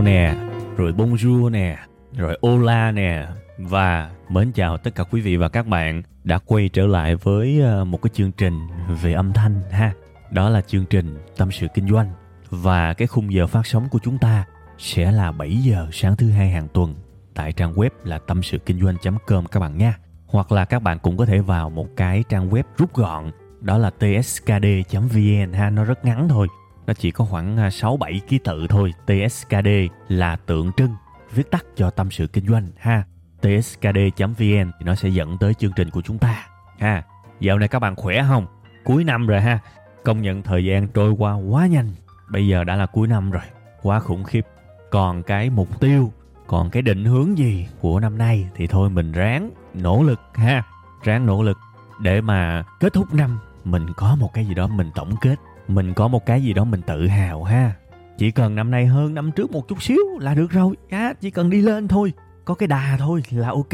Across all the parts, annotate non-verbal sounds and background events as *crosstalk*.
Hello nè, rồi bonjour nè, rồi hola nè và mến chào tất cả quý vị và các bạn đã quay trở lại với ờ, một cái chương trình về âm thanh ha. Đó là chương trình Tâm sự kinh doanh và cái khung giờ phát sóng của chúng ta sẽ là 7 giờ sáng thứ hai hàng tuần tại trang web là tâm sự kinh doanh.com các bạn nha. Hoặc là các bạn cũng có thể vào một cái trang web rút gọn đó là tskd.vn ha, nó rất ngắn thôi nó chỉ có khoảng à, 6 7 ký tự thôi. TSKD là tượng trưng viết tắt cho tâm sự kinh doanh ha. tskd.vn thì nó sẽ dẫn tới chương trình của chúng ta ha. Dạo này các bạn khỏe không? Cuối năm rồi ha. Công nhận thời gian trôi qua quá nhanh. Bây giờ đã là cuối năm rồi. Quá khủng khiếp. Còn cái mục tiêu, còn cái định hướng gì của năm nay thì thôi mình ráng nỗ lực ha. Ráng nỗ lực để mà kết thúc năm mình có một cái gì đó mình tổng kết mình có một cái gì đó mình tự hào ha. Chỉ cần năm nay hơn năm trước một chút xíu là được rồi. Á, chỉ cần đi lên thôi. Có cái đà thôi là ok.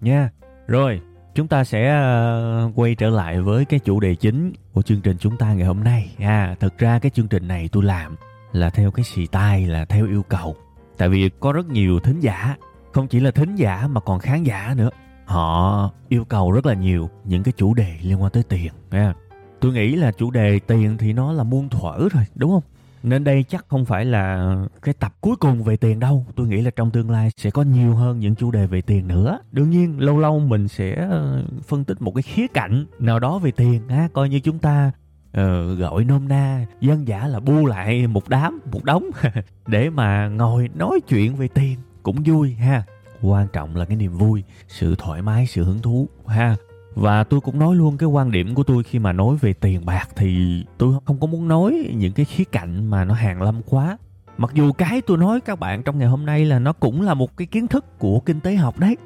Nha. Rồi, chúng ta sẽ ờ, quay trở lại với cái chủ đề chính của chương trình chúng ta ngày hôm nay. À thực ra cái chương trình này tôi làm là theo cái xì tai, là theo yêu cầu. Tại vì có rất nhiều thính giả. Không chỉ là thính giả mà còn khán giả nữa. Họ yêu cầu rất là nhiều những cái chủ đề liên quan tới tiền, nha tôi nghĩ là chủ đề tiền thì nó là muôn thuở rồi đúng không? Nên đây chắc không phải là cái tập cuối cùng về tiền đâu. Tôi nghĩ là trong tương lai sẽ có nhiều hơn những chủ đề về tiền nữa. Đương nhiên lâu lâu mình sẽ ờ, phân tích một cái khía cạnh nào đó về tiền ha. Coi như chúng ta uh, gọi nôm na dân giả là bu lại một đám một đống *laughs* để mà ngồi nói chuyện về tiền cũng vui ha. Quan trọng là cái niềm vui sự thoải mái sự hứng thú ha và tôi cũng nói luôn cái quan điểm của tôi khi mà nói về tiền bạc thì tôi không có muốn nói những cái khía cạnh mà nó hàng lâm quá. Mặc dù cái tôi nói các bạn trong ngày hôm nay là nó cũng là một cái kiến thức của kinh tế học đấy,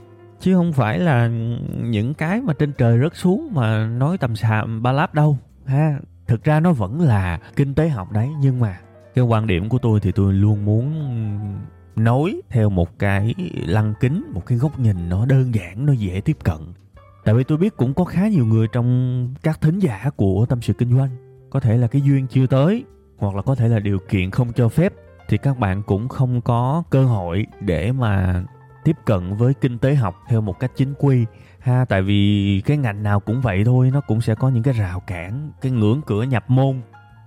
chứ không phải là những cái mà trên trời rớt xuống mà nói tầm xàm ba láp đâu, ha. Thực ra nó vẫn là kinh tế học đấy, nhưng mà cái quan điểm của tôi thì tôi luôn muốn nói theo một cái lăng kính, một cái góc nhìn nó đơn giản, nó dễ tiếp cận tại vì tôi biết cũng có khá nhiều người trong các thính giả của tâm sự kinh doanh. Có thể là cái duyên chưa tới, hoặc là có thể là điều kiện không cho phép, thì các bạn cũng không có cơ hội để mà tiếp cận với kinh tế học theo một cách chính quy. Ha, tại vì cái ngành nào cũng vậy thôi, nó cũng sẽ có những cái rào cản, cái ngưỡng cửa nhập môn.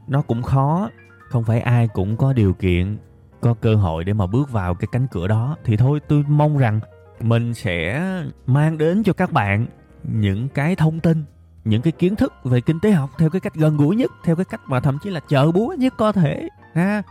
Nó cũng khó, không phải ai cũng có điều kiện, có cơ hội để mà bước vào cái cánh cửa đó. Thì thôi, tôi mong rằng mình sẽ mang đến cho các bạn những cái thông tin, những cái kiến thức về kinh tế học theo cái cách gần gũi nhất, theo cái cách mà thậm chí là chợ búa nhất có thể, ha?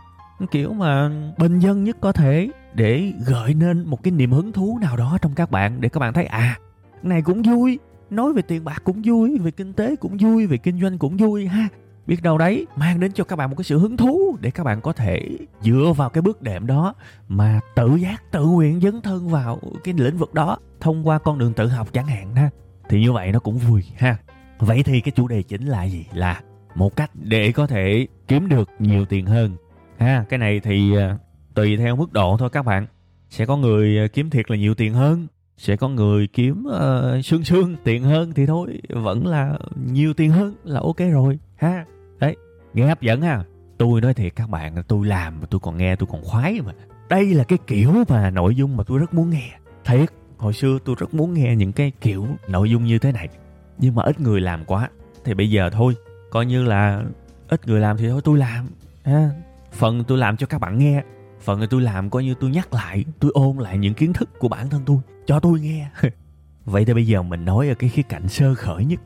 Kiểu mà bình dân nhất có thể để gợi nên một cái niềm hứng thú nào đó trong các bạn để các bạn thấy à này cũng vui, nói về tiền bạc cũng vui, về kinh tế cũng vui, về kinh doanh cũng vui, ha? Biết đâu đấy, mang đến cho các bạn một cái sự hứng thú để các bạn có thể dựa vào cái bước đệm đó mà tự giác, tự nguyện dấn thân vào cái lĩnh vực đó thông qua con đường tự học chẳng hạn, ha? Thì như vậy nó cũng vui ha. Vậy thì cái chủ đề chính là gì? Là một cách để có thể kiếm được nhiều tiền hơn ha. Cái này thì à, tùy theo mức độ thôi các bạn. Sẽ có người à, kiếm thiệt là nhiều tiền hơn sẽ có người kiếm uh, sương sương tiền hơn thì thôi vẫn là nhiều tiền hơn là ok rồi ha. Đấy nghe hấp dẫn ha. Tôi nói thiệt các bạn tôi làm mà tôi còn nghe tôi còn khoái mà. Đây là cái kiểu mà nội dung mà tôi rất muốn nghe thiệt hồi xưa tôi rất muốn nghe những cái kiểu nội dung như thế này nhưng mà ít người làm quá. Thì bây giờ thôi coi như là ít người làm thì thôi tôi làm ha. Phần tôi làm cho các bạn nghe phần tôi làm coi như tôi nhắc lại tôi ôn lại những kiến thức của bản thân tôi cho tôi nghe. *laughs* Vậy thì bây giờ mình nói ở cái khía cạnh sơ khởi nhất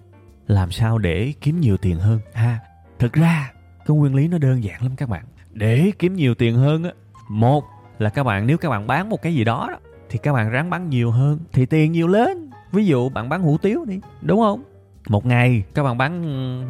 làm sao để kiếm nhiều tiền hơn ha. Thực ra cái nguyên lý nó đơn giản lắm các bạn. Để kiếm nhiều tiền hơn á một là các bạn nếu các bạn bán một cái gì đó, đó thì các bạn ráng bán nhiều hơn thì tiền nhiều lên. Ví dụ bạn bán hủ tiếu đi đúng không? Một ngày các bạn bán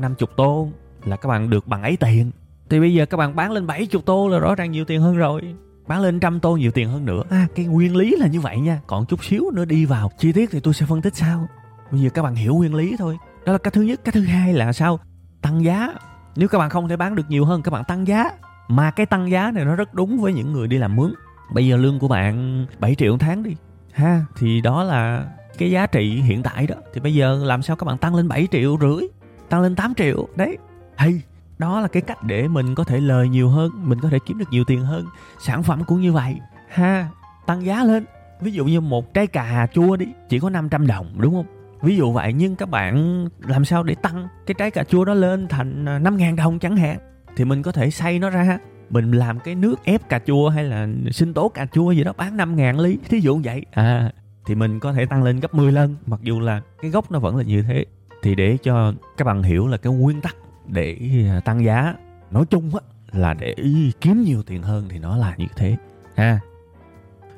50 tô là các bạn được bằng ấy tiền. Thì bây giờ các bạn bán lên 70 tô là rõ ràng nhiều tiền hơn rồi. Bán lên trăm tô nhiều tiền hơn nữa. À, cái nguyên lý là như vậy nha. Còn chút xíu nữa đi vào. Chi tiết thì tôi sẽ phân tích sau. Bây giờ các bạn hiểu nguyên lý thôi. Đó là cái thứ nhất. Cái thứ hai là sao? Tăng giá. Nếu các bạn không thể bán được nhiều hơn các bạn tăng giá. Mà cái tăng giá này nó rất đúng với những người đi làm mướn bây giờ lương của bạn 7 triệu một tháng đi. Ha thì đó là cái giá trị hiện tại đó. Thì bây giờ làm sao các bạn tăng lên 7 triệu rưỡi? Tăng lên 8 triệu đấy. Hay. Đó là cái cách để mình có thể lời nhiều hơn mình có thể kiếm được nhiều tiền hơn. Sản phẩm cũng như vậy. Ha tăng giá lên. Ví dụ như một trái cà chua đi chỉ có 500 đồng đúng không? Ví dụ vậy nhưng các bạn làm sao để tăng cái trái cà chua đó lên thành 5.000 đồng chẳng hạn? Thì mình có thể xay nó ra mình làm cái nước ép cà chua hay là sinh tố cà chua gì đó bán 5 ngàn ly thí dụ vậy. À thì mình có thể tăng lên gấp 10 lần mặc dù là cái gốc nó vẫn là như thế. Thì để cho các bạn hiểu là cái nguyên tắc để à, tăng giá nói chung á là để kiếm nhiều tiền hơn thì nó là như thế. Ha.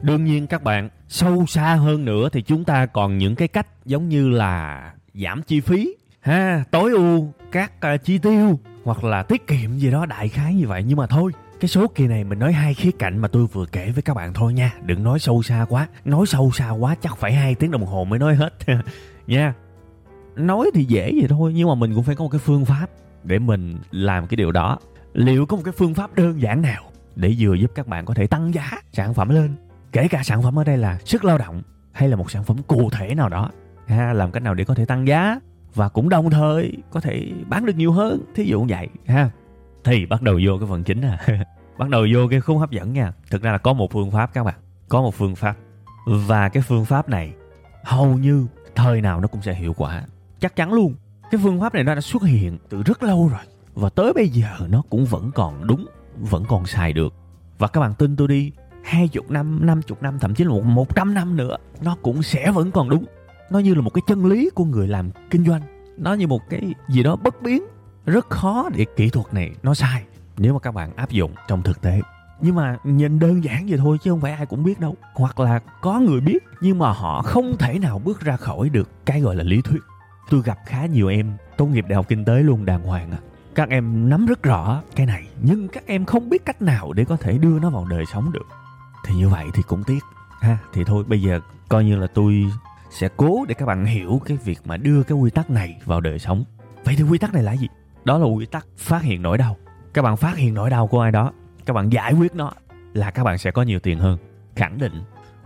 Đương nhiên các bạn sâu xa hơn nữa thì chúng ta còn những cái cách giống như là giảm chi phí. Ha tối ưu các uh, chi tiêu hoặc là tiết kiệm gì đó đại khái như vậy. Nhưng mà thôi, cái số kỳ này mình nói hai khía cạnh mà tôi vừa kể với các bạn thôi nha. Đừng nói sâu xa quá. Nói sâu xa quá chắc phải hai tiếng đồng hồ mới nói hết. *laughs* Nha. Nói thì dễ vậy thôi, nhưng mà mình cũng phải có một cái phương pháp để mình làm cái điều đó. Liệu có một cái phương pháp đơn giản nào để vừa giúp các bạn có thể tăng giá sản phẩm lên? Kể cả sản phẩm ở đây là sức lao động hay là một sản phẩm cụ thể nào đó. Ha, làm cách nào để có thể tăng giá? Và cũng đồng thời có thể bán được nhiều hơn, thí dụ như vậy, ha. Thì bắt đầu vô cái phần chính à. *laughs* Bắt đầu vô cái khung hấp dẫn nha. Thực ra là có một phương pháp các bạn, có một phương pháp. Và cái phương pháp này hầu như thời nào nó cũng sẽ hiệu quả, chắc chắn luôn. Cái phương pháp này nó đã xuất hiện từ rất lâu rồi, và tới bây giờ nó cũng vẫn còn đúng, vẫn còn xài được. Và các bạn tin tôi đi, hai chục năm năm chục năm, thậm chí là một một trăm năm nữa, nó cũng sẽ vẫn còn đúng nó như là một cái chân lý của người làm kinh doanh. Nó như một cái gì đó bất biến rất khó để kỹ thuật này nó sai. Nếu mà các bạn áp dụng trong thực tế. Nhưng mà nhìn đơn giản vậy thôi chứ không phải ai cũng biết đâu. Hoặc là có người biết nhưng mà họ không thể nào bước ra khỏi được cái gọi là lý thuyết. Tôi gặp khá nhiều em tốt nghiệp đại học kinh tế luôn đàng hoàng à. Các em nắm rất rõ cái này nhưng các em không biết cách nào để có thể đưa nó vào đời sống được. Thì như vậy thì cũng tiếc. Ha thì thôi bây giờ coi như là tôi sẽ cố để các bạn hiểu cái việc mà đưa cái quy tắc này vào đời sống. Vậy thì quy tắc này là gì? Đó là quy tắc phát hiện nỗi đau. Các bạn phát hiện nỗi đau của ai đó, các bạn giải quyết nó là các bạn sẽ có nhiều tiền hơn. Khẳng định.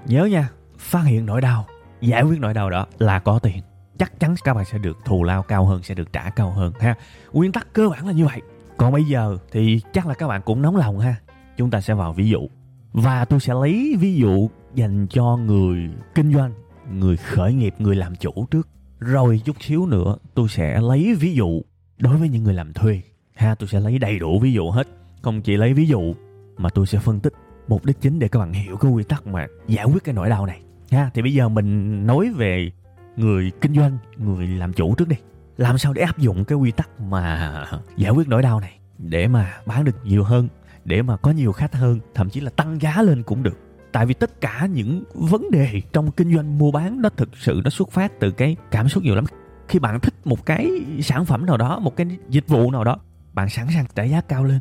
Nhớ nha, phát hiện nỗi đau, giải quyết nỗi đau đó là có tiền. Chắc chắn các bạn sẽ được thù lao cao hơn, sẽ được trả cao hơn, ha. Nguyên tắc cơ bản là như vậy. Còn bây giờ thì chắc là các bạn cũng nóng lòng, ha. Chúng ta sẽ vào ví dụ. Và tôi sẽ lấy ví dụ dành cho người kinh doanh người khởi nghiệp, người làm chủ trước. Rồi chút xíu nữa, tôi sẽ lấy ví dụ đối với những người làm thuê. Ha, tôi sẽ lấy đầy đủ ví dụ hết. Không chỉ lấy ví dụ, mà tôi sẽ phân tích mục đích chính để các bạn hiểu cái quy tắc mà giải quyết cái nỗi đau này. Ha, thì bây giờ mình nói về người kinh doanh, người làm chủ trước đi. Làm sao để áp dụng cái quy tắc mà *laughs* giải quyết nỗi đau này để mà bán được nhiều hơn, để mà có nhiều khách hơn, thậm chí là tăng giá lên cũng được tại vì tất cả những vấn đề trong kinh doanh mua bán nó thực sự nó xuất phát từ cái cảm xúc nhiều lắm. Khi bạn thích một cái sản phẩm nào đó, một cái dịch vụ nào đó, bạn sẵn sàng trả giá cao lên.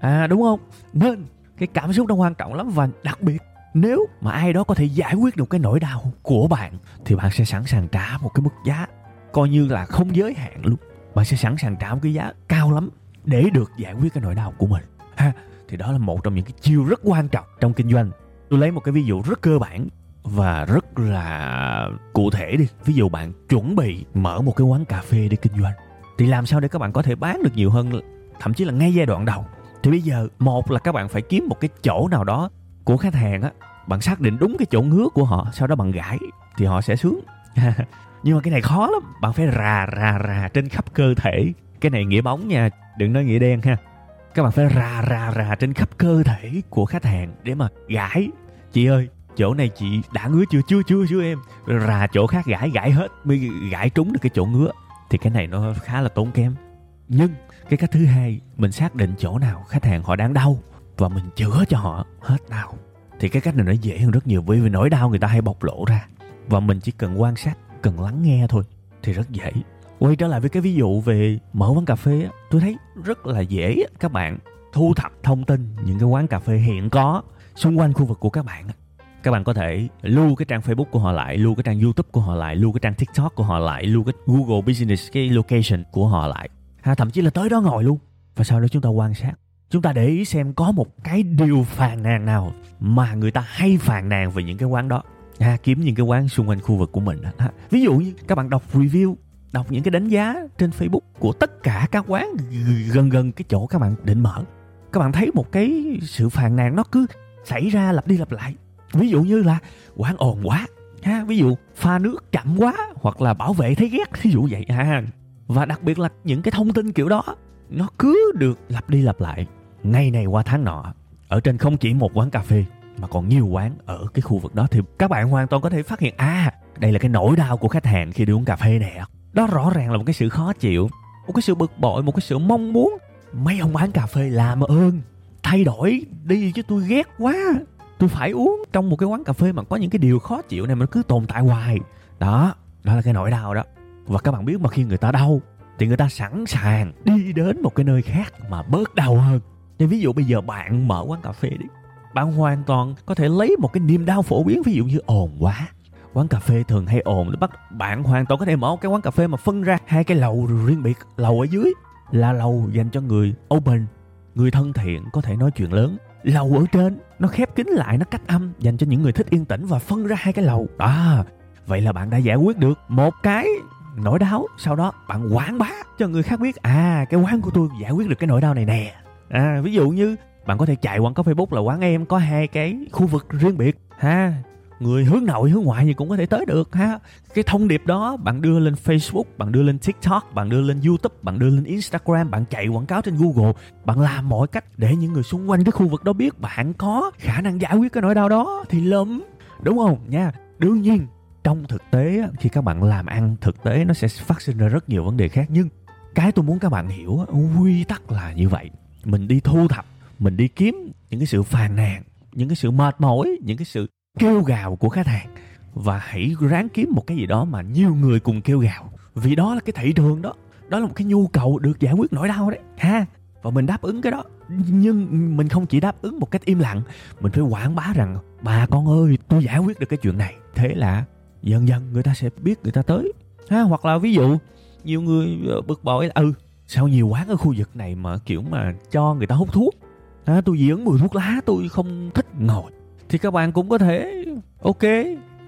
À đúng không? Nên cái cảm xúc nó quan trọng lắm và đặc biệt, nếu mà ai đó có thể giải quyết được cái nỗi đau của bạn, thì bạn sẽ sẵn sàng trả một cái mức giá coi như là không giới hạn luôn. Bạn sẽ sẵn sàng trả một cái giá cao lắm để được giải quyết cái nỗi đau của mình. Ha, thì đó là một trong những cái chiêu rất quan trọng trong kinh doanh tôi lấy một cái ví dụ rất cơ bản và rất là cụ thể đi. Ví dụ bạn chuẩn bị mở một cái quán cà phê để kinh doanh, thì làm sao để các bạn có thể bán được nhiều hơn, thậm chí là ngay giai đoạn đầu? Thì bây giờ, một là các bạn phải kiếm một cái chỗ nào đó của khách hàng á, bạn xác định đúng cái chỗ ngứa của họ, sau đó bạn gãi thì họ sẽ sướng. *laughs* Nhưng mà cái này khó lắm, bạn phải rà rà rà trên khắp cơ thể. Cái này nghĩa bóng nha, đừng nói nghĩa đen ha các bạn phải rà rà rà trên khắp cơ thể của khách hàng để mà gãi. Chị ơi, chỗ này chị đã ngứa chưa? Chưa chưa chưa em. Rà chỗ khác gãi gãi hết mới gãi trúng được cái chỗ ngứa. Thì cái này nó khá là tốn kém. Nhưng cái cách thứ hai, mình xác định chỗ nào khách hàng họ đang đau và mình chữa cho họ hết đau. Thì cái cách này nó dễ hơn rất nhiều, bởi vì nỗi đau người ta hay bộc lộ ra. Và mình chỉ cần quan sát, cần lắng nghe thôi thì rất dễ quay trở lại với cái ví dụ về mở quán cà phê tôi thấy rất là dễ các bạn thu thập thông tin những cái quán cà phê hiện có xung quanh khu vực của các bạn các bạn có thể lưu cái trang Facebook của họ lại, lưu cái trang YouTube của họ lại, lưu cái trang TikTok của họ lại, lưu cái Google Business cái location của họ lại. Ha, thậm chí là tới đó ngồi luôn. Và sau đó chúng ta quan sát. Chúng ta để ý xem có một cái điều phàn nàn nào mà người ta hay phàn nàn về những cái quán đó. Ha, kiếm những cái quán xung quanh khu vực của mình. Ha. Ví dụ như các bạn đọc review, đọc những cái đánh giá trên Facebook của tất cả các quán, gần gần cái chỗ các bạn định mở. Các bạn thấy một cái sự phàn nàn nó cứ xảy ra lặp đi lặp lại. Ví dụ như là quán ồn quá, ha, ví dụ pha nước chậm quá hoặc là bảo vệ thấy ghét, ví dụ vậy, ha và đặc biệt là những cái thông tin kiểu đó, nó cứ được lặp đi lặp lại ngày này qua tháng nọ ở trên không chỉ một quán cà phê mà còn nhiều quán ở cái khu vực đó. Thì các bạn hoàn toàn có thể phát hiện à đây là cái nỗi đau của khách hàng khi đi uống cà phê nè đó rõ ràng là một cái sự khó chịu, một cái sự bực bội, một cái sự mong muốn. Mấy ông bán cà phê làm ơn, thay đổi đi chứ tôi ghét quá. Tôi phải uống. Trong một cái quán cà phê mà có những cái điều khó chịu này mà nó cứ tồn tại hoài. Đó đó là cái nỗi đau đó. Và các bạn biết mà khi người ta đau, thì người ta sẵn sàng đi đến một cái nơi khác mà bớt đau hơn. Như ví dụ bây giờ bạn mở quán cà phê đi, bạn hoàn toàn có thể lấy một cái niềm đau phổ biến, ví dụ như ồn quá quán cà phê thường hay ồn nó bắt bạn hoàn toàn có thể mở cái quán cà phê mà phân ra hai cái lầu riêng biệt, lầu ở dưới. Là lầu dành cho người open, người thân thiện, có thể nói chuyện lớn. Lầu ở trên, nó khép kín lại, nó cách âm, dành cho những người thích yên tĩnh và phân ra hai cái lầu. À vậy là bạn đã giải quyết được một cái nỗi đau. Sau đó, bạn quảng bá cho người khác biết à cái quán của tôi giải quyết được cái nỗi đau này nè. À ví dụ như bạn có thể chạy quảng cáo facebook là quán em có hai cái khu vực riêng biệt. Ha người hướng nội, hướng ngoại gì cũng có thể tới được, ha. Cái thông điệp đó, bạn đưa lên facebook, bạn đưa lên tiktok, bạn đưa lên youtube, bạn đưa lên instagram, bạn chạy quảng cáo trên google, bạn làm mọi cách để những người xung quanh cái khu vực đó biết bạn có khả năng giải quyết cái nỗi đau đó thì lắm. Đúng không? Nha. Đương nhiên, trong thực tế khi các bạn làm ăn thực tế nó sẽ phát sinh ra rất nhiều vấn đề khác. Nhưng cái tôi muốn các bạn hiểu quy tắc là như vậy. Mình đi thu thập, mình đi kiếm những cái sự phàn nàn, những cái sự mệt mỏi, những cái sự kêu gào của khách hàng. Và hãy ráng kiếm một cái gì đó mà nhiều người cùng kêu gào. Vì đó là cái thị trường đó. Đó là một cái nhu cầu được giải quyết nỗi đau đấy. Ha. Và mình đáp ứng cái đó. Nhưng mình không chỉ đáp ứng một cách im lặng. Mình phải quảng bá rằng bà con ơi tôi giải quyết được cái chuyện này. Thế là dần dần người ta sẽ biết người ta tới. Ha hoặc là ví dụ nhiều người ờ, bực bội là ừ sao nhiều quán ở khu vực này mà kiểu mà cho người ta hút thuốc? À, tôi diễn mùi thuốc lá tôi không thích ngồi thì các bạn cũng có thể, ok,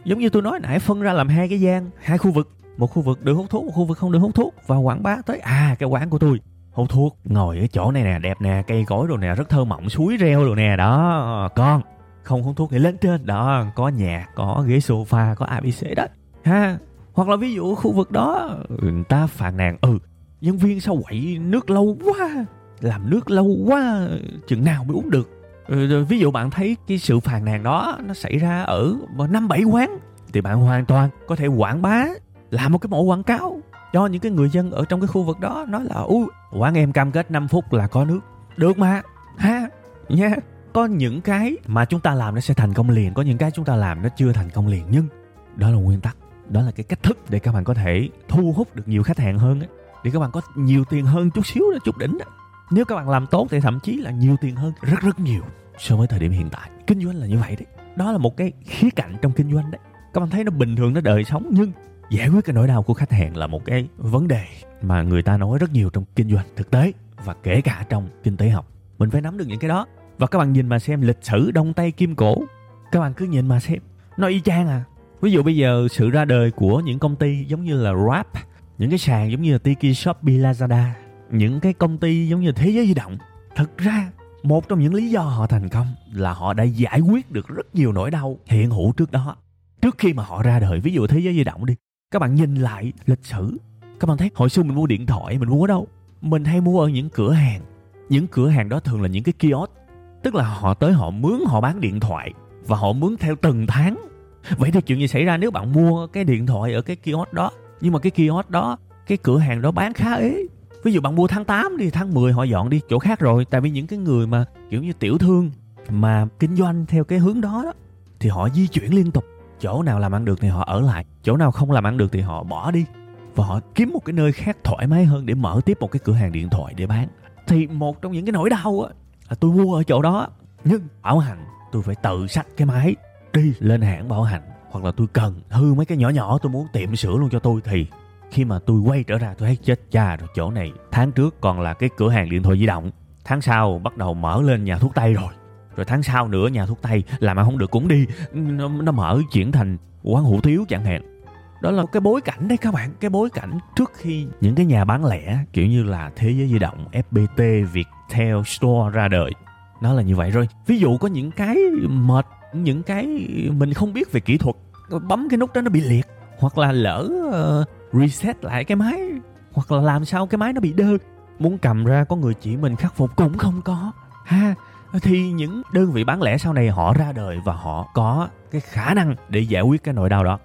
giống như tôi nói nãy, phân ra làm hai cái gian, hai khu vực. Một khu vực được hút thuốc, một khu vực không được hút thuốc. Và quảng bá tới à cái quán của tôi, hút thuốc, ngồi ở chỗ này nè, đẹp nè, cây cối đồ nè, rất thơ mộng, suối reo đồ nè, đó, con, không hút thuốc thì lên trên, đó, có nhà, có ghế sofa, có abc đó, ha. Hoặc là ví dụ khu vực đó, người ta phàn nàn ừ nhân viên sao quậy nước lâu quá, làm nước lâu quá, chừng nào mới uống được. Ừ, ví dụ bạn thấy cái sự phàn nàn đó nó xảy ra ở năm bảy quán, thì bạn hoàn toàn có thể quảng bá làm một cái mẫu quảng cáo cho những cái người dân ở trong cái khu vực đó, nói là u quán em cam kết 5 phút là có nước. Được mà. Ha, nha. Có những cái mà chúng ta làm nó sẽ thành công liền, có những cái chúng ta làm nó chưa thành công liền. Nhưng đó là nguyên tắc, đó là cái cách thức để các bạn có thể thu hút được nhiều khách hàng hơn ấy. để các bạn có nhiều tiền hơn chút xíu đó, chút đỉnh đó nếu các bạn làm tốt thì thậm chí là nhiều tiền hơn. Rất rất nhiều so với thời điểm hiện tại. Kinh doanh là như vậy đấy. Đó là một cái khía cạnh trong kinh doanh đấy. Các bạn thấy nó bình thường, nó đời sống, nhưng giải quyết cái nỗi đau của khách hàng là một cái vấn đề mà người ta nói rất nhiều trong kinh doanh thực tế và kể cả trong kinh tế học. Mình phải nắm được những cái đó. Và các bạn nhìn mà xem lịch sử đông tây kim cổ, các bạn cứ nhìn mà xem. Nó y chang à. Ví dụ bây giờ sự ra đời của những công ty giống như là Rap những cái sàn giống như là Tiki Shopee Lazada những cái công ty giống như thế giới di động thực ra một trong những lý do họ thành công là họ đã giải quyết được rất nhiều nỗi đau hiện hữu trước đó. Trước khi mà họ ra đời, ví dụ thế giới di động đi, các bạn nhìn lại lịch sử, các bạn thấy hồi xưa mình mua điện thoại, mình mua ở đâu? Mình hay mua ở những cửa hàng. Những cửa hàng đó thường là những cái kiosk, tức là họ tới họ mướn, họ bán điện thoại và họ mướn theo từng tháng. Vậy thì chuyện gì xảy ra nếu bạn mua cái điện thoại ở cái kiosk đó? Nhưng mà cái kiosk đó, cái cửa hàng đó bán khá ế ví dụ bạn mua tháng 8 đi, tháng 10 họ dọn đi chỗ khác rồi. Tại vì những cái người mà kiểu như tiểu thương mà kinh doanh theo cái hướng đó đó, thì họ di chuyển liên tục. Chỗ nào làm ăn được thì họ ở lại, chỗ nào không làm ăn được thì họ bỏ đi. Và họ kiếm một cái nơi khác thoải mái hơn để mở tiếp một cái cửa hàng điện thoại để bán. Thì một trong những cái nỗi đau á, là tôi mua ở chỗ đó. Nhưng bảo hành, tôi phải tự xách cái máy đi lên hãng bảo hành. Hoặc là tôi cần hư mấy cái nhỏ nhỏ, tôi muốn tiệm sửa luôn cho tôi thì khi mà tôi quay trở ra tôi thấy chết cha rồi chỗ này. Tháng trước còn là cái cửa hàng điện thoại di động. Tháng sau bắt đầu mở lên nhà thuốc tây rồi. Rồi tháng sau nữa nhà thuốc tây làm ăn không được cũng đi. Nó, nó mở chuyển thành quán hủ tiếu chẳng hạn. Đó là cái bối cảnh đấy các bạn cái bối cảnh trước khi những cái nhà bán lẻ kiểu như là thế giới di động fpt viettel store ra đời. Nó là như vậy rồi. Ví dụ có những cái mệt những cái mình không biết về kỹ thuật bấm cái nút đó nó bị liệt. Hoặc là lỡ uh, reset lại cái máy, hoặc là làm sao cái máy nó bị đơ. Muốn cầm ra có người chỉ mình khắc phục cũng không có. Ha, thì những đơn vị bán lẻ sau này họ ra đời và họ có cái khả năng để giải quyết cái nỗi đau đó.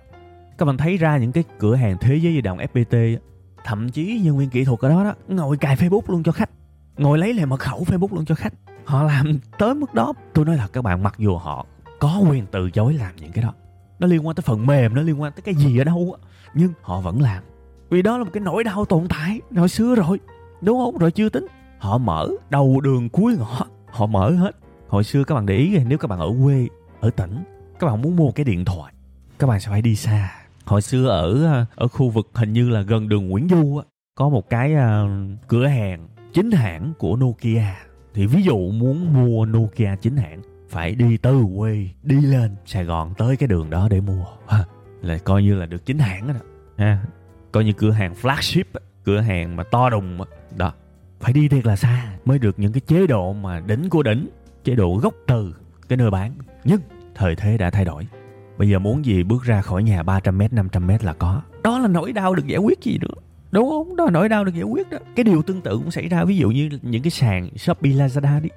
Các bạn thấy ra những cái cửa hàng thế giới di động FPT thậm chí nhân viên kỹ thuật ở đó đó, ngồi cài Facebook luôn cho khách, ngồi lấy lại mật khẩu Facebook luôn cho khách. Họ làm tới mức đó. Tôi nói thật các bạn, mặc dù họ có quyền từ chối làm những cái đó, nó liên quan tới phần mềm, nó liên quan tới cái gì ở đâu á nhưng họ vẫn làm. Vì đó là một cái nỗi đau tồn tại hồi xưa rồi. Đúng không? Rồi chưa tính. Họ mở đầu đường cuối ngõ. Họ mở hết. Hồi xưa các bạn để ý nếu các bạn ở quê ở tỉnh các bạn muốn mua cái điện thoại các bạn sẽ phải đi xa. Hồi xưa ở ở khu vực hình như là gần đường Nguyễn Du á có một cái uh, cửa hàng chính hãng của Nokia. Thì ví dụ muốn mua Nokia chính hãng phải đi từ quê đi lên Sài Gòn tới cái đường đó để mua là coi như là được chính hãng đó. Ha, coi như cửa hàng flagship cửa hàng mà to đùng đó. đó, phải đi thiệt là xa mới được những cái chế độ mà đỉnh của đỉnh, chế độ gốc từ cái nơi bán. Nhưng thời thế đã thay đổi. Bây giờ muốn gì bước ra khỏi nhà 300m 500m là có. Đó là nỗi đau được giải quyết gì nữa. Đúng không? Đó là nỗi đau được giải quyết đó. Cái điều tương tự cũng xảy ra, ví dụ như những cái sàn shopee lazada đi.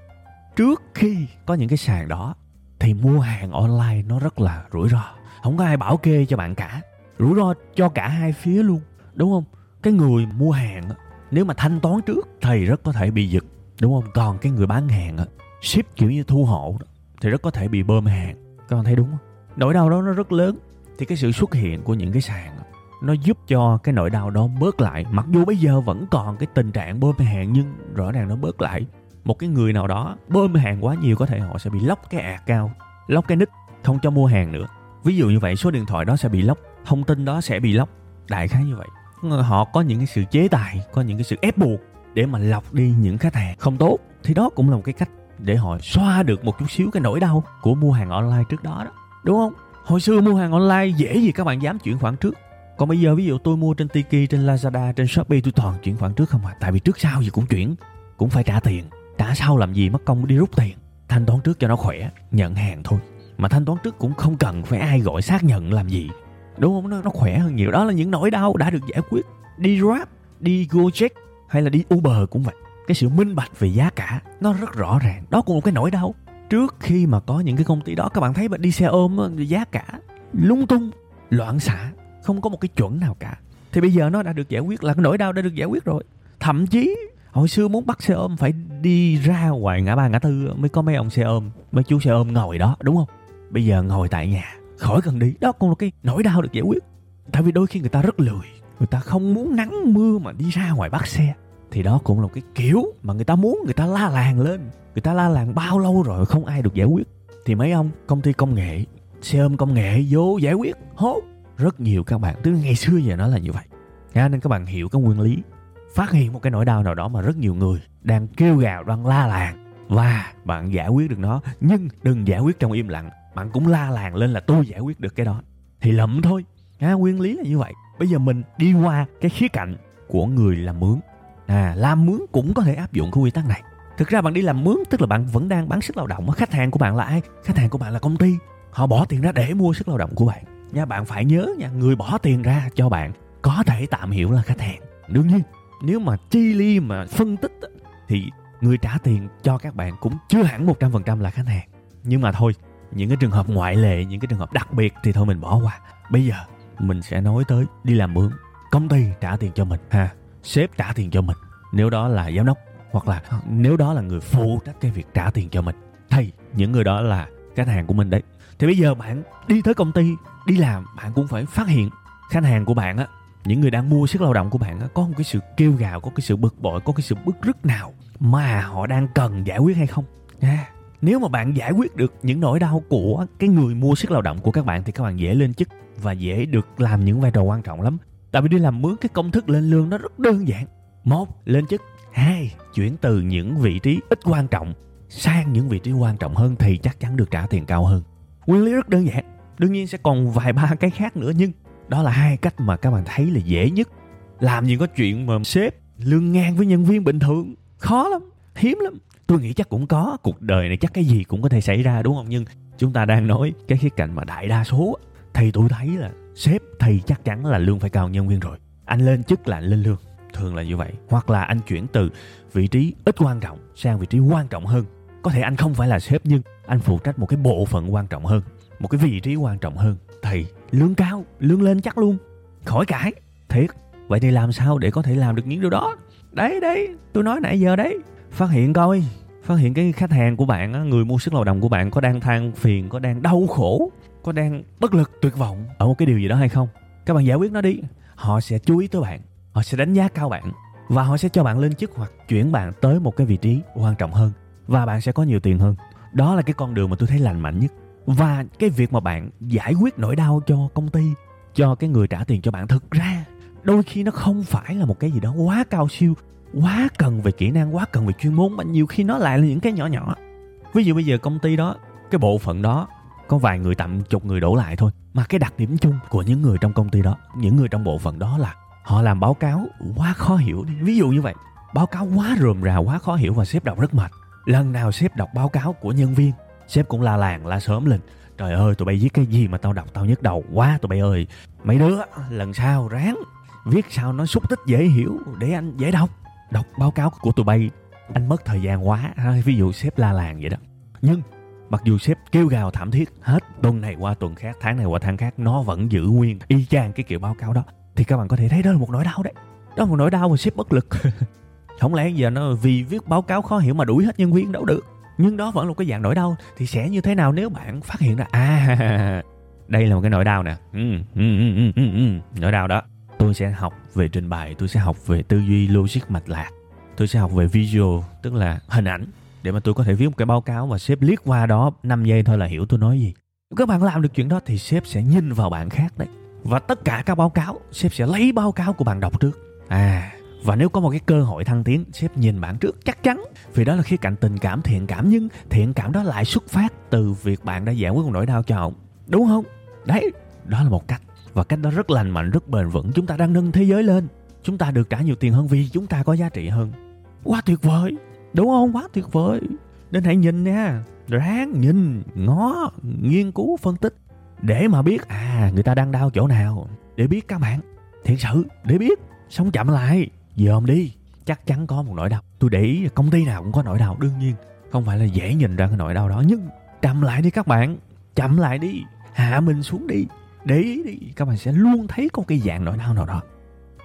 Trước khi có những cái sàn đó thì mua hàng online nó rất là rủi ro. Không có ai bảo kê cho bạn cả. Rủi ro cho cả hai phía luôn, đúng không? Cái người mua hàng nếu mà thanh toán trước thì rất có thể bị giật, đúng không? Còn cái người bán hàng ship kiểu như thu hộ thì rất có thể bị bơm hàng. Các bạn thấy đúng không? Nỗi đau đó nó rất lớn. Thì cái sự xuất hiện của những cái sàn nó giúp cho cái nỗi đau đó bớt lại. Mặc dù bây giờ vẫn còn cái tình trạng bơm hàng, nhưng rõ ràng nó bớt lại một cái người nào đó bơm hàng quá nhiều có thể họ sẽ bị lóc cái ạc cao lóc cái nick không cho mua hàng nữa. Ví dụ như vậy số điện thoại đó sẽ bị lóc thông tin đó sẽ bị lóc đại khái như vậy. Họ có những cái sự chế tài có những cái sự ép buộc để mà lọc đi những khách hàng không tốt thì đó cũng là một cái cách để họ xoa được một chút xíu cái nỗi đau của mua hàng online trước đó đó. Đúng không? Hồi xưa mua hàng online dễ gì các bạn dám chuyển khoản trước. Còn bây giờ ví dụ tôi mua trên Tiki, trên Lazada, trên Shopee tôi toàn chuyển khoản trước không à? Tại vì trước sau gì cũng chuyển cũng phải trả tiền trả sau làm gì mất công đi rút tiền? Thanh toán trước cho nó khỏe nhận hàng thôi. Mà thanh toán trước cũng không cần phải ai gọi xác nhận làm gì. Đúng không? Nó, nó khỏe hơn nhiều. Đó là những nỗi đau đã được giải quyết. Đi grab đi gojek hay là đi uber cũng vậy. Cái sự minh bạch về giá cả nó rất rõ ràng. Đó cũng một cái nỗi đau. Trước khi mà có những cái công ty đó các bạn thấy mà đi xe ôm giá cả lung tung loạn xạ không có một cái chuẩn nào cả. Thì bây giờ nó đã được giải quyết là cái nỗi đau đã được giải quyết rồi. Thậm chí hồi xưa muốn bắt xe ôm phải đi ra ngoài ngã ba ngã tư mới có mấy ông xe ôm, mấy chú xe ôm ngồi đó, đúng không? Bây giờ ngồi tại nhà, khỏi cần đi. Đó cũng là cái nỗi đau được giải quyết. Tại vì đôi khi người ta rất lười, người ta không muốn nắng mưa mà đi ra ngoài bắt xe. Thì đó cũng là cái kiểu mà người ta muốn người ta la làng lên. Người ta la làng bao lâu rồi không ai được giải quyết. Thì mấy ông công ty công nghệ, xe ôm công nghệ vô giải quyết. Hốt. Rất nhiều các bạn từ ngày xưa giờ nó là như vậy. Nên các bạn hiểu cái nguyên lý phát hiện một cái nỗi đau nào đó mà rất nhiều người đang kêu gào đang la làng. Và bạn giải quyết được nó nhưng đừng giải quyết trong im lặng bạn cũng la làng lên là tôi giải quyết được cái đó. Thì lầm thôi. À, nguyên lý là như vậy. Bây giờ mình đi qua cái khía cạnh của người làm mướn. À làm mướn cũng có thể áp dụng cái quy tắc này. Thực ra bạn đi làm mướn tức là bạn vẫn đang bán sức lao động. Khách hàng của bạn là ai? Khách hàng của bạn là công ty. Họ bỏ tiền ra để mua sức lao động của bạn. Nha bạn phải nhớ nha người bỏ tiền ra cho bạn có thể tạm hiểu là khách hàng. Đương nhiên nếu mà chi ly mà phân tích thì người trả tiền cho các bạn cũng chưa hẳn 100% là khách hàng. Nhưng mà thôi, những cái trường hợp ngoại lệ, những cái trường hợp đặc biệt thì thôi mình bỏ qua. Bây giờ mình sẽ nói tới đi làm mướn công ty trả tiền cho mình, ha, sếp trả tiền cho mình. Nếu đó là giám đốc hoặc là nếu đó là người phụ trách cái việc trả tiền cho mình thì những người đó là khách hàng của mình đấy. Thì bây giờ bạn đi tới công ty, đi làm, bạn cũng phải phát hiện khách hàng của bạn á những người đang mua sức lao động của bạn có một cái sự kêu gào có cái sự bực bội có cái sự bức rứt nào mà họ đang cần giải quyết hay không? À, nếu mà bạn giải quyết được những nỗi đau của cái người mua sức lao động của các bạn thì các bạn dễ lên chức và dễ được làm những vai trò quan trọng lắm. Tại vì đi làm mướn cái công thức lên lương nó rất đơn giản. Một lên chức. Hai chuyển từ những vị trí ít quan trọng sang những vị trí quan trọng hơn thì chắc chắn được trả tiền cao hơn. Nguyên lý rất đơn giản đương nhiên sẽ còn vài ba cái khác nữa nhưng đó là hai cách mà các bạn thấy là dễ nhất. Làm gì có chuyện mà sếp lương ngang với nhân viên bình thường. Khó lắm, hiếm lắm. Tôi nghĩ chắc cũng có, cuộc đời này chắc cái gì cũng có thể xảy ra, đúng không? Nhưng chúng ta đang nói cái khía cạnh mà đại đa số thì tôi thấy là sếp thì chắc chắn là lương phải cao nhân viên rồi. Anh lên chức là anh lên lương, thường là như vậy. Hoặc là anh chuyển từ vị trí ít quan trọng sang vị trí quan trọng hơn. Có thể anh không phải là sếp nhưng anh phụ trách một cái bộ phận quan trọng hơn, một cái vị trí quan trọng hơn. Thì lương cao, lương lên chắc luôn. Khỏi cãi. Thiệt. Vậy thì làm sao để có thể làm được những điều đó? Đấy đấy. Tôi nói nãy giờ đấy. Phát hiện coi. Phát hiện cái khách hàng của bạn người mua sức lao động của bạn có đang than phiền, có đang đau khổ, có đang bất lực, tuyệt vọng. Ở một cái điều gì đó hay không? Các bạn giải quyết nó đi. Họ sẽ chú ý tới bạn. Họ sẽ đánh giá cao bạn. Và họ sẽ cho bạn lên chức hoặc chuyển bạn tới một cái vị trí quan trọng hơn. Và bạn sẽ có nhiều tiền hơn. Đó là cái con đường mà tôi thấy lành mạnh nhất và cái việc mà bạn giải quyết nỗi đau cho công ty, cho cái người trả tiền cho bạn thực ra, đôi khi nó không phải là một cái gì đó quá cao siêu, quá cần về kỹ năng, quá cần về chuyên môn, mà nhiều khi nó lại là những cái nhỏ nhỏ. Ví dụ bây giờ công ty đó, cái bộ phận đó, có vài người tầm chục người đổ lại thôi, mà cái đặc điểm chung của những người trong công ty đó, những người trong bộ phận đó là họ làm báo cáo quá khó hiểu. Ví dụ như vậy, báo cáo quá rườm rà, quá khó hiểu và sếp đọc rất mệt. Lần nào sếp đọc báo cáo của nhân viên sếp cũng la làng, la sớm lên. Trời ơi, tụi bay viết cái gì mà tao đọc tao nhức đầu quá tụi bay ơi. Mấy đứa, lần sau ráng viết sao nó xúc tích dễ hiểu, để anh dễ đọc. Đọc báo cáo của tụi bay, anh mất thời gian quá. Ví dụ sếp la làng vậy đó. Nhưng, mặc dù sếp kêu gào thảm thiết hết tuần này qua tuần khác, tháng này qua tháng khác, nó vẫn giữ nguyên y chang cái kiểu báo cáo đó. Thì các bạn có thể thấy đó là một nỗi đau đấy. Đó là một nỗi đau mà sếp bất lực. *laughs* Không lẽ giờ nó vì viết báo cáo khó hiểu mà đuổi hết nhân viên đâu được? Nhưng đó vẫn là một cái dạng nỗi đau thì sẽ như thế nào nếu bạn phát hiện ra? À *laughs* đây là một cái nỗi đau nè. Ừ, ừ, ừ, ừ, ừ, ừ, ừ. nỗi đau đó tôi sẽ học về trình bày tôi sẽ học về tư duy logic mạch lạc. Tôi sẽ học về visual tức là hình ảnh để mà tôi có thể viết một cái báo cáo và sếp liếc qua đó 5 giây thôi là hiểu tôi nói gì. Các bạn làm được chuyện đó thì sếp sẽ nhìn vào bạn khác đấy. Và tất cả các báo cáo sếp sẽ lấy báo cáo của bạn đọc trước. À và nếu có một cái cơ hội thăng tiến, sếp nhìn bạn trước chắc chắn. Vì đó là khía cạnh tình cảm, thiện cảm. Nhưng thiện cảm đó lại xuất phát từ việc bạn đã giải quyết một nỗi đau cho ông đúng không? Đấy, đó là một cách. Và cách đó rất lành mạnh, rất bền vững. Chúng ta đang nâng thế giới lên. Chúng ta được trả nhiều tiền hơn vì chúng ta có giá trị hơn. Quá tuyệt vời. Đúng không? Quá tuyệt vời. Nên hãy nhìn nha. Ráng nhìn. Ngó, nghiên cứu, phân tích. Để mà biết à người ta đang đau chỗ nào. Để biết các bạn. Thiệt sự, để biết. Sống chậm lại dòm đi, chắc chắn có một nỗi đau. Tôi để ý công ty nào cũng có nỗi đau. Đương nhiên, không phải là dễ nhìn ra cái nỗi đau đó, nhưng chậm lại đi các bạn, chậm lại đi, hạ mình xuống đi, để ý đi. Các bạn sẽ luôn thấy có cái dạng nỗi đau nào đó.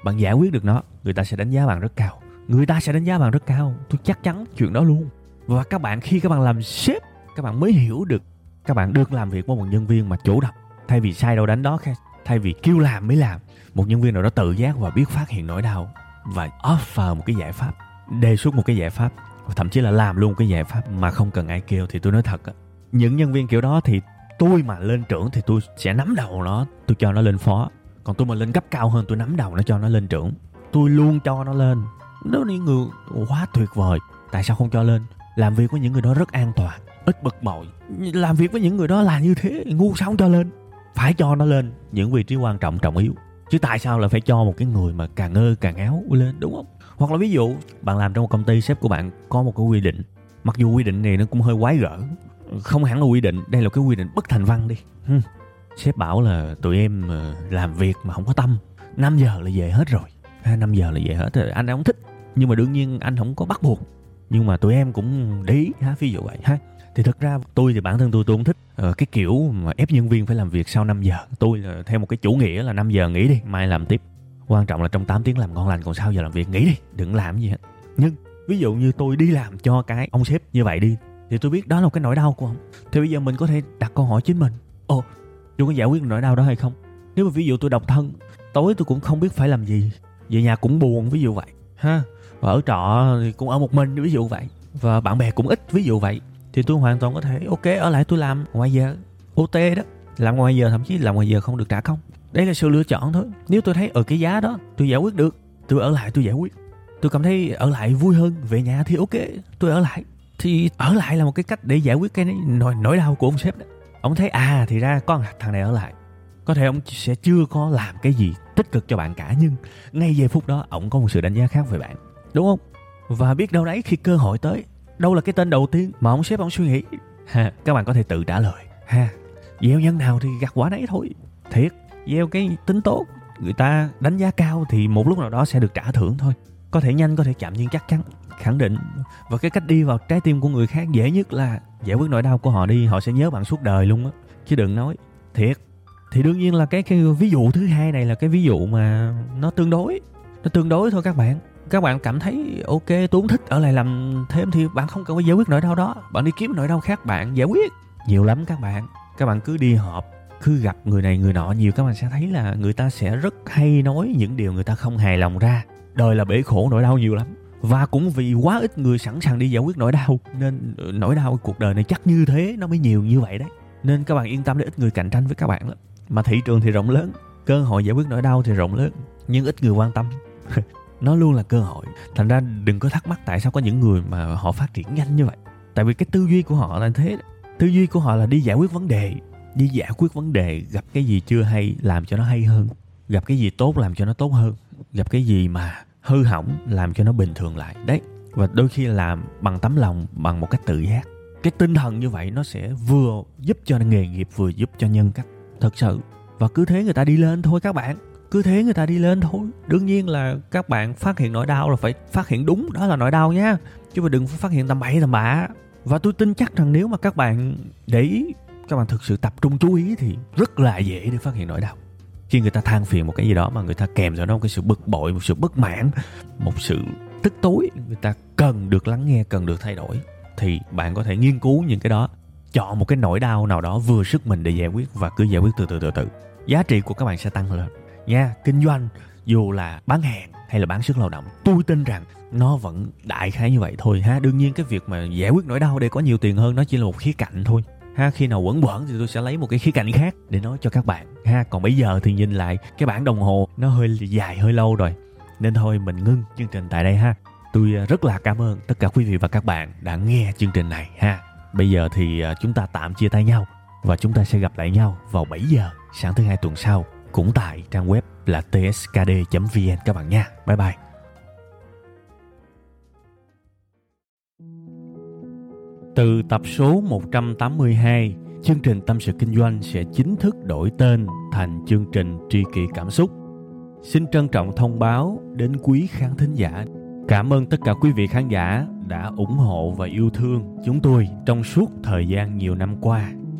Bạn giải quyết được nó, người ta sẽ đánh giá bạn rất cao. Người ta sẽ đánh giá bạn rất cao, tôi chắc chắn chuyện đó luôn. Và các bạn, khi các bạn làm sếp, các bạn mới hiểu được các bạn được làm việc với một nhân viên mà chủ động. Thay vì sai đâu đánh đó thay vì kêu làm mới làm, một nhân viên nào đó tự giác và biết phát hiện nỗi đau và offer một cái giải pháp, đề xuất một cái giải pháp thậm chí là làm luôn cái giải pháp mà không cần ai kêu. Thì tôi nói thật á, những nhân viên kiểu đó thì tôi mà lên trưởng thì tôi sẽ nắm đầu nó, tôi cho nó lên phó. Còn tôi mà lên cấp cao hơn, tôi nắm đầu nó cho nó lên trưởng. Tôi luôn cho nó lên. Đó những người quá tuyệt vời. Tại sao không cho lên? Làm việc với những người đó rất an toàn, ít bực bội. Làm việc với những người đó là như thế, ngu sao không cho lên? Phải cho nó lên những vị trí quan trọng trọng yếu chứ tại sao là phải cho một cái người mà càng ngơ càng áo lên, đúng không? Hoặc là ví dụ, bạn làm trong một công ty, sếp của bạn có một cái quy định. Mặc dù quy định này nó cũng hơi quái gở. Không hẳn là quy định, đây là cái quy định bất thành văn đi. Hmm. sếp bảo là tụi em ờ, làm việc mà không có tâm. 5 giờ là về hết rồi. À, ha 5 giờ là về hết rồi. Anh không thích. Nhưng mà đương nhiên anh không có bắt buộc. Nhưng mà tụi em cũng để ý ha ví dụ vậy, ha thì thật ra tôi thì bản thân tôi tôi không thích uh, cái kiểu mà ép nhân viên phải làm việc sau 5 giờ. Tôi là theo một cái chủ nghĩa là 5 giờ nghỉ đi mai làm tiếp. Quan trọng là trong 8 tiếng làm ngon lành còn sau giờ làm việc nghỉ đi đừng làm gì hết. Nhưng ví dụ như tôi đi làm cho cái ông sếp như vậy đi thì tôi biết đó là một cái nỗi đau của ông. Thì bây giờ mình có thể đặt câu hỏi chính mình. Ồ tôi có giải quyết nỗi đau đó hay không? Nếu mà ví dụ tôi độc thân tối tôi cũng không biết phải làm gì. Về nhà cũng buồn ví dụ vậy. Ha và ở trọ thì cũng ở một mình ví dụ vậy. Và bạn bè cũng ít ví dụ vậy thì tôi hoàn toàn có thể ok ở lại tôi làm ngoài giờ ot đó. Làm ngoài giờ thậm chí làm ngoài giờ không được trả công. Đây là sự lựa chọn thôi. Nếu tôi thấy ở cái giá đó tôi giải quyết được tôi ở lại tôi giải quyết. Tôi cảm thấy ở lại vui hơn về nhà thì ok tôi ở lại. Thì ở lại là một cái cách để giải quyết cái nỗi, nỗi đau của ông sếp đó. Ông thấy à thì ra con thằng này ở lại. Có thể ông sẽ chưa có làm cái gì tích cực cho bạn cả nhưng ngay giây phút đó ông có một sự đánh giá khác về bạn. Đúng không? Và biết đâu đấy khi cơ hội tới đâu là cái tên đầu tiên mà ông sếp ông suy nghĩ? Ha các bạn có thể tự trả lời. Ha. Gieo nhân nào thì gặt quả nấy thôi. Thiệt gieo cái tính tốt người ta đánh giá cao thì một lúc nào đó sẽ được trả thưởng thôi. Có thể nhanh có thể chậm nhưng chắc chắn khẳng định. Và cái cách đi vào trái tim của người khác dễ nhất là giải quyết nỗi đau của họ đi họ sẽ nhớ bạn suốt đời luôn á. Chứ đừng nói thiệt thì đương nhiên là cái, cái ví dụ thứ hai này là cái ví dụ mà nó tương đối nó tương đối thôi các bạn các bạn cảm thấy ok, tôi không thích. Ở lại làm thêm thì bạn không cần phải giải quyết nỗi đau đó. Bạn đi kiếm nỗi đau khác bạn, giải quyết. Nhiều lắm các bạn. Các bạn cứ đi họp, cứ gặp người này người nọ. Nhiều các bạn sẽ thấy là người ta sẽ rất hay nói những điều người ta không hài lòng ra. Đời là bể khổ, nỗi đau nhiều lắm. Và cũng vì quá ít người sẵn sàng đi giải quyết nỗi đau, nên ờ, nỗi đau cuộc đời này chắc như thế, nó mới nhiều như vậy đấy. Nên các bạn yên tâm để ít người cạnh tranh với các bạn lắm. Mà thị trường thì rộng lớn, cơ hội giải quyết nỗi đau thì rộng lớn, nhưng ít người quan tâm. *laughs* nó luôn là cơ hội. Thành ra đừng có thắc mắc tại sao có những người mà họ phát triển nhanh như vậy. Tại vì cái tư duy của họ là thế tư duy của họ là đi giải quyết vấn đề, đi giải quyết vấn đề, gặp cái gì chưa hay làm cho nó hay hơn, gặp cái gì tốt làm cho nó tốt hơn, gặp cái gì mà hư hỏng làm cho nó bình thường lại. Đấy, và đôi khi làm bằng tấm lòng, bằng một cách tự giác. Cái tinh thần như vậy nó sẽ vừa giúp cho nghề nghiệp, vừa giúp cho nhân cách. Thật sự. Và cứ thế người ta đi lên thôi các bạn cứ thế người ta đi lên thôi. Đương nhiên là các bạn phát hiện nỗi đau là phải phát hiện đúng, đó là nỗi đau nhá. chứ mà đừng phát hiện tầm bậy tầm bạ. Và tôi tin chắc rằng nếu mà các bạn để ý, các bạn thực sự tập trung chú ý thì rất là dễ để phát hiện nỗi đau. Khi người ta than phiền một cái gì đó mà người ta kèm theo nó một cái sự bực bội, một sự bất mãn, một sự tức tối, người ta cần được lắng nghe, cần được thay đổi, thì bạn có thể nghiên cứu những cái đó. Chọn một cái nỗi đau nào đó vừa sức mình để giải quyết và cứ giải quyết từ từ từ từ. Giá trị của các bạn sẽ tăng lên nha, kinh doanh, dù là bán hàng hay là bán sức lao động, tôi tin rằng nó vẫn đại khái như vậy thôi, ha. Đương nhiên cái việc mà giải quyết nỗi đau để có nhiều tiền hơn, nó chỉ là một khía cạnh thôi, ha. Khi nào quẩn quẩn thì tôi sẽ lấy một cái khía cạnh khác để nói cho các bạn, ha. Còn bây giờ thì nhìn lại cái bản đồng hồ, nó hơi dài, hơi lâu rồi, nên thôi mình ngưng chương trình tại đây, ha. Tôi à, rất là cảm ơn tất cả quý vị và các bạn đã nghe chương trình này, ha. Bây giờ thì à, chúng ta tạm chia tay nhau và chúng ta sẽ gặp lại nhau vào 7 giờ sáng thứ hai tuần sau cũng tại trang web là tskd.vn các bạn nha. Bye bye. Từ tập số 182, chương trình Tâm sự Kinh doanh sẽ chính thức đổi tên thành chương trình Tri kỷ Cảm xúc. Xin trân trọng thông báo đến quý khán thính giả. Cảm ơn tất cả quý vị khán giả đã ủng hộ và yêu thương chúng tôi trong suốt thời gian nhiều năm qua